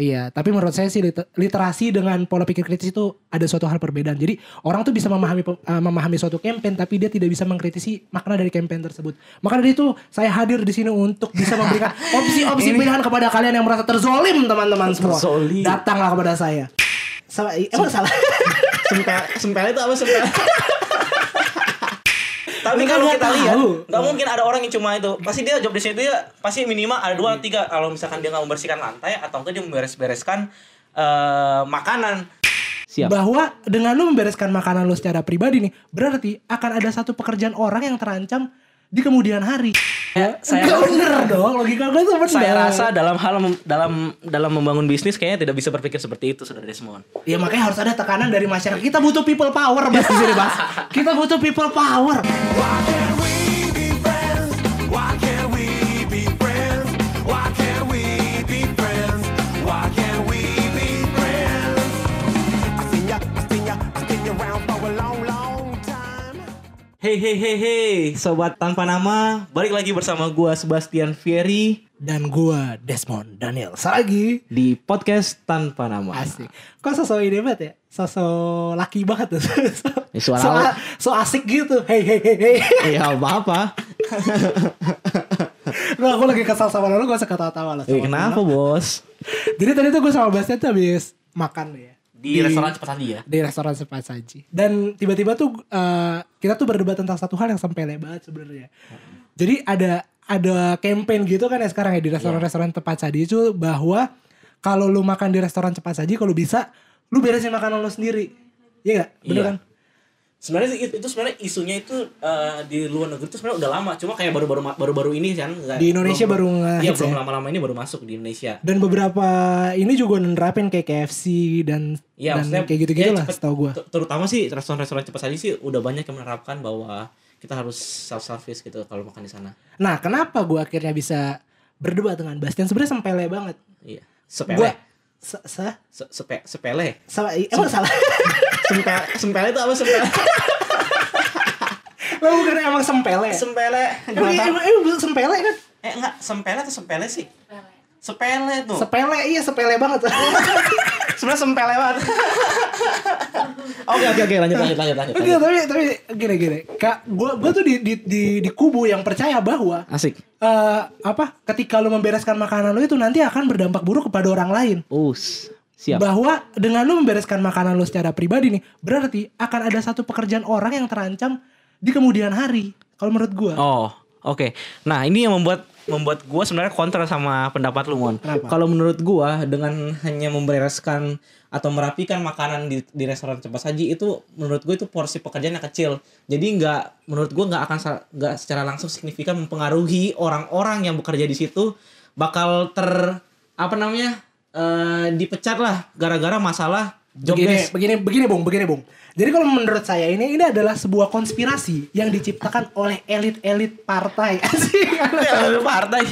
Iya, tapi menurut saya sih liter- literasi dengan pola pikir kritis itu ada suatu hal perbedaan. Jadi orang tuh bisa memahami eh, memahami suatu campaign tapi dia tidak bisa mengkritisi makna dari campaign tersebut. Maka dari itu saya hadir di sini untuk bisa memberikan opsi-opsi pilihan kepada kalian yang merasa terzolim teman-teman semua. Terzolim. Datanglah kepada saya. Salah, emang salah. Sempel, sempel itu apa sempel? Tapi Mereka kalau kita lihat, tahu. nggak mungkin ada orang yang cuma itu. Pasti dia job desk itu dia pasti minimal ada dua tiga. Kalau misalkan dia nggak membersihkan lantai atau enggak dia memberes-bereskan eh, makanan. Siap. Bahwa dengan lu membereskan makanan lu secara pribadi nih, berarti akan ada satu pekerjaan orang yang terancam di kemudian hari. Ya, saya Enggak bener dong, logika gue tuh bener. saya rasa dalam hal mem- dalam dalam membangun bisnis kayaknya tidak bisa berpikir seperti itu saudara Desmond. Ya makanya harus ada tekanan dari masyarakat. Kita butuh people power Bas di sini. Kita butuh people power. Hey hey hey hey, sobat tanpa nama, balik lagi bersama gua Sebastian Fieri Dan gua Desmond Daniel. Lagi di podcast tanpa nama. asik. Kok sosok ini banget ya? Sosok laki banget tuh. Ya, suara so, so asik gitu. Hey hey hey hey. Iya apa apa? Lu aku lagi kesal sama lu, gak usah ketawa-tawa lah. Eh, kenapa bos? Jadi tadi tuh gue sama Bastian tuh habis makan ya. Di, restoran cepat saji ya? di restoran cepat saji. Dan tiba-tiba tuh eh, kita tuh berdebat tentang satu hal yang sampai banget sebenarnya. Jadi ada ada campaign gitu kan ya sekarang ya di restoran-restoran cepat saji itu bahwa kalau lu makan di restoran cepat saji kalau bisa lu beresin makanan lu sendiri. Iya gak? Bener Iya. kan? Sebenarnya itu, itu sebenarnya isunya itu eh, di luar negeri itu sebenarnya udah lama, cuma kayak baru-baru baru-baru ini kan Di Indonesia baru Iya, belum ya? lama-lama ini baru masuk di Indonesia. Dan beberapa ini juga nerapin kayak KFC dan Iya, dan kayak gitu-gitu ya, lah setahu gua. ter- Terutama sih restoran-restoran cepat saji sih udah banyak yang menerapkan bahwa kita harus self service gitu kalau makan di sana. Nah, kenapa gua akhirnya bisa berdebat dengan Bastian sebenarnya sempele banget. Iya. Sepele. Gua se, se, Se- sepe- sepele. salah, emang salah. Sempel, sempel itu apa sempel? Lo bukan emang sempele. sempele. Emang, emang, emang sempele kan? Eh enggak, sempele atau sempele sih? Sepele tuh. Sepele iya sepele banget. Sebenarnya sempele banget. Oke oke oke lanjut lanjut lanjut lanjut. Oke, tapi tapi gini gini. Kak, gua gua tuh di di di, di kubu yang percaya bahwa Asik. Eh apa? Ketika lu membereskan makanan lu itu nanti akan berdampak buruk kepada orang lain. Us. Siap. Bahwa dengan lu membereskan makanan lu secara pribadi nih, berarti akan ada satu pekerjaan orang yang terancam di kemudian hari. Kalau menurut gua. Oh, oke. Nah, ini yang membuat membuat gua sebenarnya kontra sama pendapat lu, Mon. Kalau menurut gua dengan hanya membereskan atau merapikan makanan di, di restoran cepat saji itu menurut gue itu porsi pekerjaan yang kecil. Jadi nggak menurut gua nggak akan nggak secara langsung signifikan mempengaruhi orang-orang yang bekerja di situ bakal ter apa namanya? eh dipecat lah gara-gara masalah job begini, desk. begini, begini, Bung, begini, Bung. Jadi kalau menurut saya ini ini adalah sebuah konspirasi yang diciptakan oleh elit-elit partai. Ya, partai.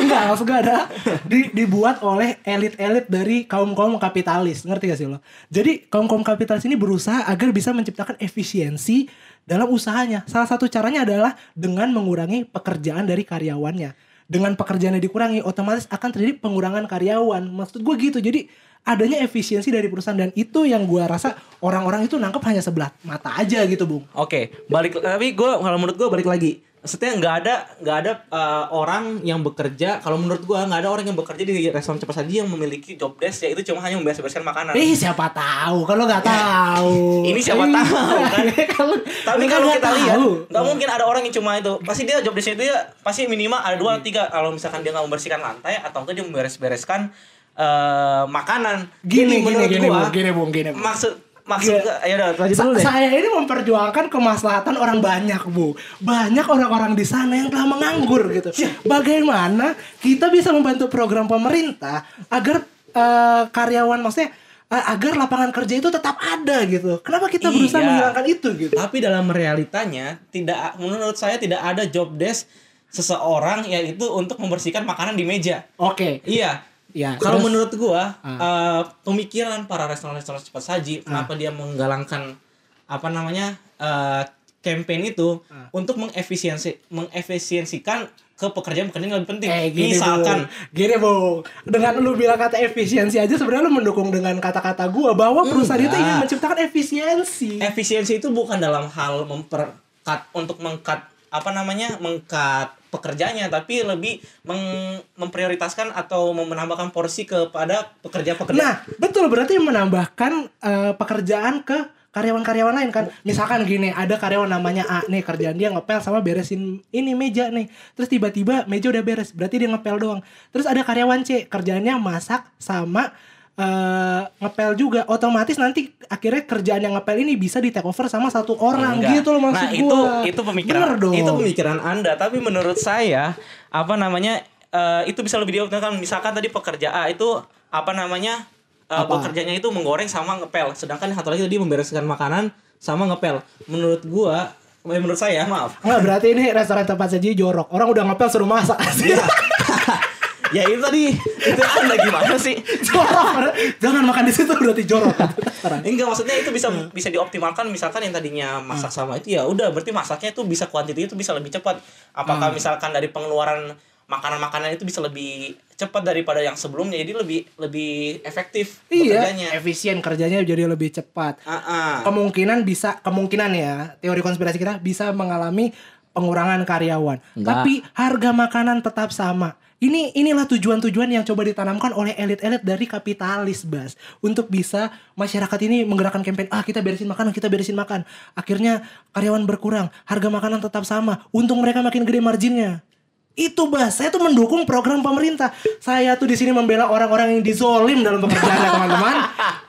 Enggak, maksud gue ada di, dibuat oleh elit-elit dari kaum-kaum kapitalis. Ngerti gak sih lo? Jadi kaum-kaum kapitalis ini berusaha agar bisa menciptakan efisiensi dalam usahanya. Salah satu caranya adalah dengan mengurangi pekerjaan dari karyawannya. Dengan pekerjaannya dikurangi, otomatis akan terjadi pengurangan karyawan. Maksud gue gitu. Jadi adanya efisiensi dari perusahaan dan itu yang gue rasa orang-orang itu nangkep hanya sebelah mata aja gitu, Bung. Oke, balik tapi gue kalau menurut gue balik lagi. Maksudnya nggak ada nggak ada uh, orang yang bekerja. Kalau menurut gue nggak ada orang yang bekerja di restoran cepat saji yang memiliki job desk ya itu cuma hanya memberes-bereskan makanan. Eh siapa tahu kalau nggak tahu. Ini siapa tahu, kan? kalau Tapi kalau kita lihat, tahu. nggak mungkin ada orang yang cuma itu. Pasti dia job desknya itu ya pasti minimal ada dua tiga. Kalau misalkan dia nggak membersihkan lantai atau enggak dia memberes-bereskan eh, makanan. Gini, gini, menurut gini, gua, gini, Bung, gini, Bung. Maksud maksud Gini. ya udah lanjut Sa- dulu deh. saya ini memperjuangkan kemaslahatan orang banyak, Bu. Banyak orang-orang di sana yang telah menganggur gitu. Bagaimana kita bisa membantu program pemerintah agar eh, karyawan maksudnya agar lapangan kerja itu tetap ada gitu. Kenapa kita berusaha Iya. menghilangkan itu gitu? Tapi dalam realitanya tidak menurut saya tidak ada job desk seseorang yaitu untuk membersihkan makanan di meja. Oke. Iya. Ya, Kalau terus? menurut gua eh, pemikiran para restoran-restoran cepat saji kenapa dia menggalangkan apa namanya eh, campaign itu Ah. untuk mengefisiensi mengefisiensikan ke pekerjaan-pekerjaan yang lebih penting. Eh gini Misalkan Bung. Gini Bung Dengan lu bilang kata efisiensi aja sebenarnya lu mendukung dengan kata-kata gua Bahwa perusahaan itu Enggak. ingin menciptakan efisiensi efisiensi itu bukan dalam hal memperkat untuk mengkat apa namanya mengkat pekerjanya tapi lebih meng- memprioritaskan atau menambahkan porsi kepada pekerja-pekerja. Nah betul berarti menambahkan eh, pekerjaan ke karyawan-karyawan lain kan? Misalkan gini ada karyawan namanya A nih kerjaan dia ngepel sama beresin ini meja nih. Terus tiba-tiba meja udah beres berarti dia ngepel doang. Terus ada karyawan C kerjaannya masak sama eh, ngepel juga otomatis nanti akhirnya kerjaan yang ngepel ini bisa di take over sama satu orang Enggak. gitu loh maksud nah, gua itu itu pemikiran Bener dong. itu pemikiran Anda, tapi menurut saya apa namanya eh, itu bisa lebih dioptimalkan. Misalkan tadi pekerja A itu apa namanya eh, Apa? bekerjanya itu menggoreng sama ngepel, sedangkan yang satu lagi tadi membereskan makanan sama ngepel. Menurut gua menurut saya maaf Enggak berarti ini restoran tempat saji jorok orang udah ngepel suruh masak Iya. ya itu tadi. Itu anda gimana sih? Jorok jangan makan di situ berarti jorok. Enggak maksudnya itu bisa bisa dioptimalkan. Misalkan yang tadinya masak sama itu ya udah berarti masaknya itu bisa kuantiti itu bisa lebih cepat. Apakah misalkan dari pengeluaran makanan-makanan itu bisa lebih cepat daripada yang sebelumnya? Jadi lebih lebih efektif iya bekerjanya. efisien kerjanya jadi lebih cepat. Ah, ah. kemungkinan bisa kemungkinan ya teori konspirasi kita bisa mengalami pengurangan karyawan. Enggak. tapi harga makanan tetap sama. Ini inilah tujuan-tujuan yang coba ditanamkan oleh elit-elit dari kapitalis bas. Untuk bisa masyarakat ini menggerakkan campaign ah kita beresin makanan kita beresin makan. Akhirnya karyawan berkurang harga makanan tetap sama untung mereka makin gede marginnya. Itu bas. Saya tuh mendukung program pemerintah. Saya tuh di sini membela orang-orang yang dizolim dalam pekerjaannya teman-teman.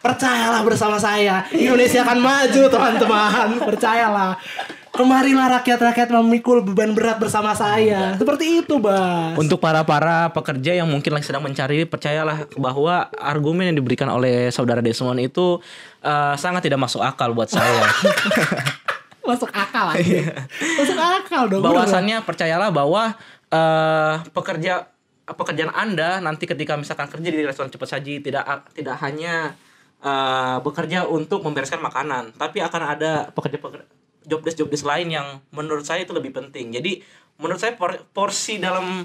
Percayalah bersama saya. Indonesia akan maju teman-teman. Percayalah kemarilah rakyat-rakyat memikul beban berat bersama saya. Seperti itu bas. Untuk para para pekerja yang mungkin lagi sedang mencari, percayalah bahwa argumen yang diberikan oleh saudara Desmond itu eh, sangat tidak masuk akal buat saya. masuk akal aja. Masuk akal dong bener. bahwasannya percayalah bahwa eh, pekerja pekerjaan anda nanti ketika misalkan kerja di restoran cepat saji tidak tidak hanya eh, bekerja untuk membereskan makanan tapi akan ada pekerja pekerja job desk job desk lain yang menurut saya itu lebih penting jadi menurut saya por- porsi dalam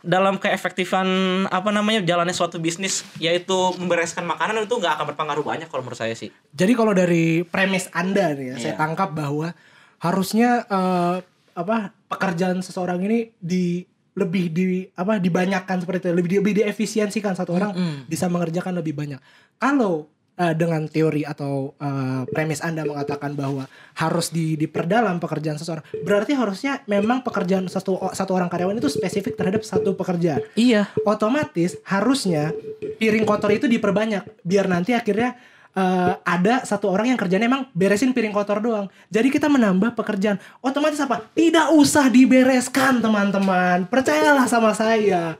dalam keefektifan apa namanya jalannya suatu bisnis yaitu membereskan makanan itu nggak akan berpengaruh banyak kalau menurut saya sih Jadi kalau dari premis Anda nih ya, saya Iya. tangkap bahwa harusnya eh, apa pekerjaan seseorang ini di lebih di apa dibanyakan seperti itu, lebih lebih diefisiensikan satu orang bisa mengerjakan lebih banyak. Kalau eh, dengan teori atau eh, premis Anda mengatakan bahwa harus di diperdalam pekerjaan seseorang, berarti harusnya memang pekerjaan satu satu orang karyawan itu spesifik terhadap satu pekerjaan iya otomatis harusnya piring kotor itu diperbanyak biar nanti akhirnya eh, ada satu orang yang kerjanya emang beresin piring kotor doang. Jadi kita menambah pekerjaan. Otomatis apa? Tidak usah dibereskan teman-teman. Percayalah sama saya.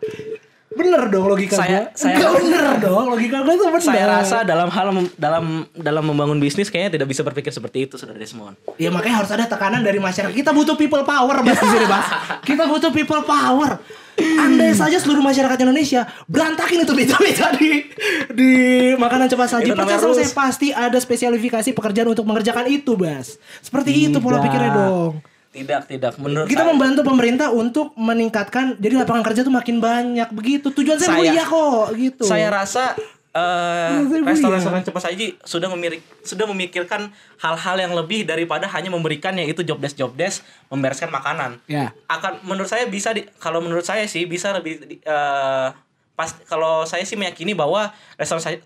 Bener dong logika Saya- gue. saya- Enggak bener dong logika gue itu bener. saya rasa dalam hal dalam dalam membangun bisnis kayaknya tidak bisa berpikir seperti itu saudara Desmond Ya makanya harus ada tekanan dari masyarakat. Kita butuh people power di sini, Bas. Kita butuh people power. Andai saja seluruh masyarakat Indonesia berantakin itu meja-meja di di makanan cepat saji. Percaya sama saya pasti ada spesialifikasi pekerjaan untuk mengerjakan itu, Bas. Seperti itu pola Tidak. pikirnya dong. Tidak tidak menurut Kita saya- membantu pemerintah untuk meningkatkan jadi lapangan kerja tuh makin banyak begitu. Tujuan saya, Saya- mulia kok gitu. Saya rasa eh, saya restoran-restoran cepat saji sudah memiliki sudah memikirkan hal-hal yang lebih daripada hanya memberikan yaitu job desk job desk membereskan makanan. ya. Akan menurut saya bisa di, kalau menurut saya sih bisa lebih eh, pas kalau saya sih meyakini bahwa restoran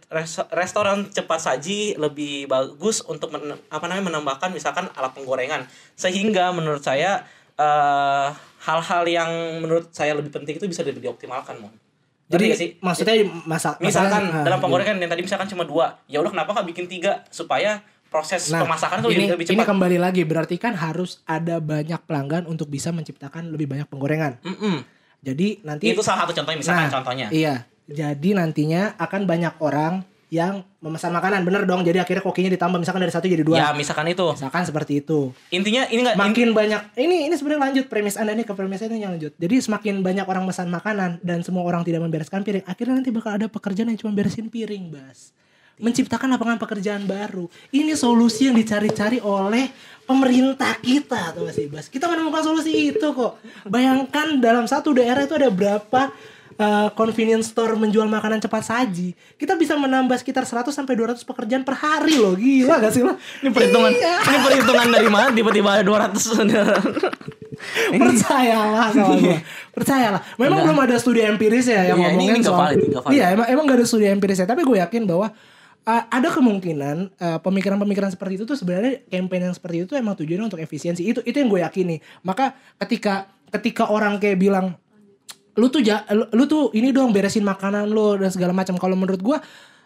restoran cepat saji lebih bagus untuk men- apa namanya menambahkan misalkan alat penggorengan sehingga menurut saya eh, hal-hal yang menurut saya lebih penting itu bisa lebih dioptimalkan mon. Jadi sih? maksudnya masa misalkan masalahnya- dalam ah, penggorengan yang tadi misalkan cuma dua ya udah kenapa nggak bikin tiga supaya proses Nah, pemasakan itu ini, lebih, lebih ini cepat kembali lagi berarti kan harus ada banyak pelanggan untuk bisa menciptakan lebih banyak penggorengan. Mm-mm. Jadi nanti itu salah satu contohnya misalkan Nah, contohnya Iya. Jadi nantinya akan banyak orang yang memesan makanan bener dong. Jadi akhirnya kokinya ditambah misalkan dari satu jadi dua. ya misalkan itu Misalkan seperti itu. intinya ini nggak Makin banyak ini ini sebenarnya lanjut premis Anda nih ke premis ini yang lanjut. Jadi semakin banyak orang memesan makanan dan semua orang tidak membereskan piring, akhirnya nanti bakal ada pekerjaan yang cuma beresin piring, Bas. Menciptakan lapangan pekerjaan baru. Ini solusi yang dicari-cari oleh pemerintah kita tuh Mas Ibas. Kita menemukan solusi itu kok. Bayangkan dalam satu daerah itu ada berapa uh, convenience store menjual makanan cepat saji. Kita bisa menambah sekitar 100 sampai 200 pekerjaan per hari loh. Gila gak sih lo? Ini perhitungan Iya. ini perhitungan dari mana tiba-tiba ada 200 Percayalah sama gue. Percayalah. Memang belum ada studi empiris ya yang Iya, ngomongin ini soal. valid, ini valid. Iya, emang emang gak ada studi empiris ya. Tapi gue yakin bahwa uh, ada kemungkinan uh, pemikiran-pemikiran seperti itu tuh sebenarnya campaign yang seperti itu tuh emang tujuannya untuk efisiensi. Itu itu yang gue yakini. Maka ketika ketika orang kayak bilang lu tuh ja, lu, lu tuh ini dong beresin makanan lu dan segala macam. Kalau menurut gua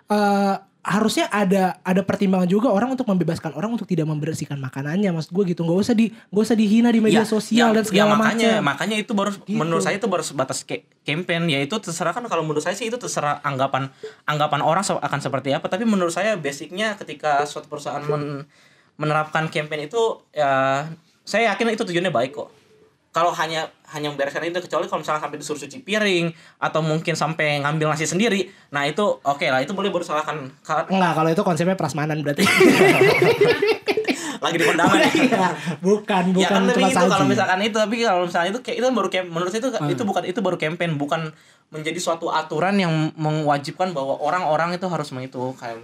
eh, harusnya ada ada pertimbangan juga orang untuk membebaskan orang untuk tidak membersihkan makanannya. Maksud gue gitu. Nggak usah di nggak usah dihina di media Ya, sosial ya, dan segala ya, makanya macam. makanya itu baru menurut saya itu baru sebatas ke- campaign yaitu terserah kan kalau menurut saya sih itu terserah anggapan anggapan orang akan seperti apa tapi menurut saya basicnya ketika suatu perusahaan men- menerapkan campaign itu ya saya yakin itu tujuannya baik kok kalau hanya hanya membereskan itu kecuali kalau misalnya sampai disuruh cuci piring atau mungkin sampai ngambil nasi sendiri nah itu oke lah itu boleh baru salahkan Ka- Enggak, kalau itu konsepnya prasmanan berarti. lagi di kondangan ya. Iya, bukan, bukan ya kan tapi itu kalau. Hmm. misalkan itu tapi kalau misalnya itu kayak itu baru camp menurut saya itu itu bukan itu baru campaign bukan menjadi suatu aturan yang mewajibkan bahwa orang-orang itu harus mengitu kayak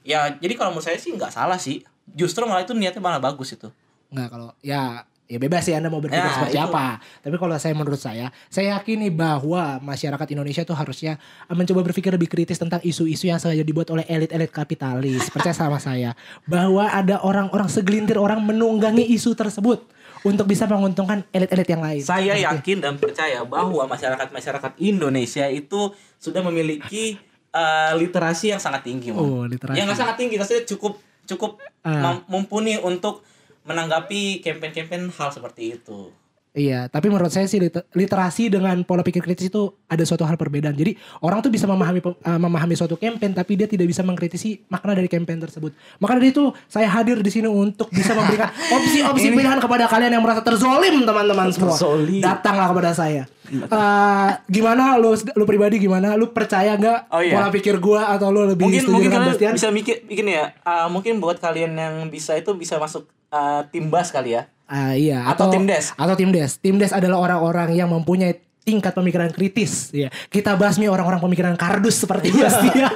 ya jadi kalau menurut saya sih nggak salah sih justru malah itu niatnya malah bagus itu Enggak kalau ya ya bebas sih Anda mau berpikir Ya, seperti itu. apa. Tapi kalau saya menurut saya, saya yakini bahwa masyarakat Indonesia tuh harusnya eh, mencoba berpikir lebih kritis tentang isu-isu yang sengaja dibuat oleh elit-elit kapitalis. Percaya sama saya bahwa ada orang-orang segelintir orang menunggangi isu tersebut untuk bisa menguntungkan elit-elit yang lain. saya yakin dan percaya bahwa masyarakat masyarakat Indonesia itu sudah memiliki eh, literasi yang sangat tinggi. Oh, literasi. yang sangat tinggi maksudnya cukup cukup Ah. mem- mumpuni untuk menanggapi campaign-campaign hal seperti itu Iya, tapi menurut saya sih liter- literasi dengan pola pikir kritis itu ada suatu hal perbedaan. Jadi orang tuh bisa memahami eh, memahami suatu campaign, tapi dia tidak bisa mengkritisi makna dari campaign tersebut. Maka dari itu saya hadir di sini untuk bisa memberikan opsi-opsi pilihan kepada kalian yang merasa terzolim teman-teman semua. Terzolim. Datanglah kepada saya. Eh, gimana lu lu pribadi gimana? Lu percaya nggak Oh, iya. pola pikir gua atau lu lebih mungkin setuju mungkin dengan kalian Bastian? bisa mikir bikin ya uh, mungkin buat kalian yang bisa itu bisa masuk uh, tim bas kali ya? Ah, iya Atau tim des. atau tim des. Tim des adalah orang-orang yang mempunyai tingkat pemikiran kritis ya. Kita basmi orang-orang pemikiran kardus seperti Bastian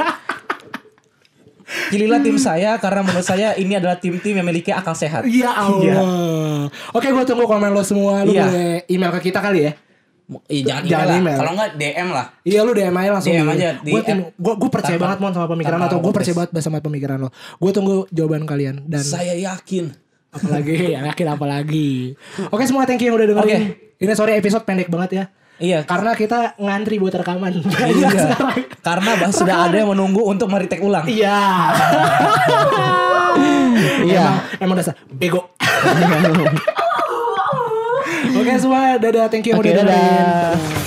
pilihlah tim saya karena menurut saya ini adalah tim-tim yang memiliki akal sehat. Ya Allah. Oke gue tunggu komen lo semua. Lu Iya. boleh email ke kita kali ya? Ih, jangan, Jangan email email. kalau enggak DM lah. Iya lu DM aja langsung. DM aja Gue gue gue percaya tanpa- banget mon sama pemikiran lo atau gue percaya banget sama pemikiran lo. Gue tunggu jawaban kalian dan saya yakin apalagi yakin apalagi. Oke semua thank you yang udah dengerin. Ini sorry episode pendek banget ya. iya Karena kita ngantri buat rekaman. Iya. sekarang. karena bah- sudah ada yang menunggu untuk meretek ulang Iya. Iya. Emang, emang dasar bego. Oke semua dadah thank you yang Oke, udah dengerin. dadah. Dadah.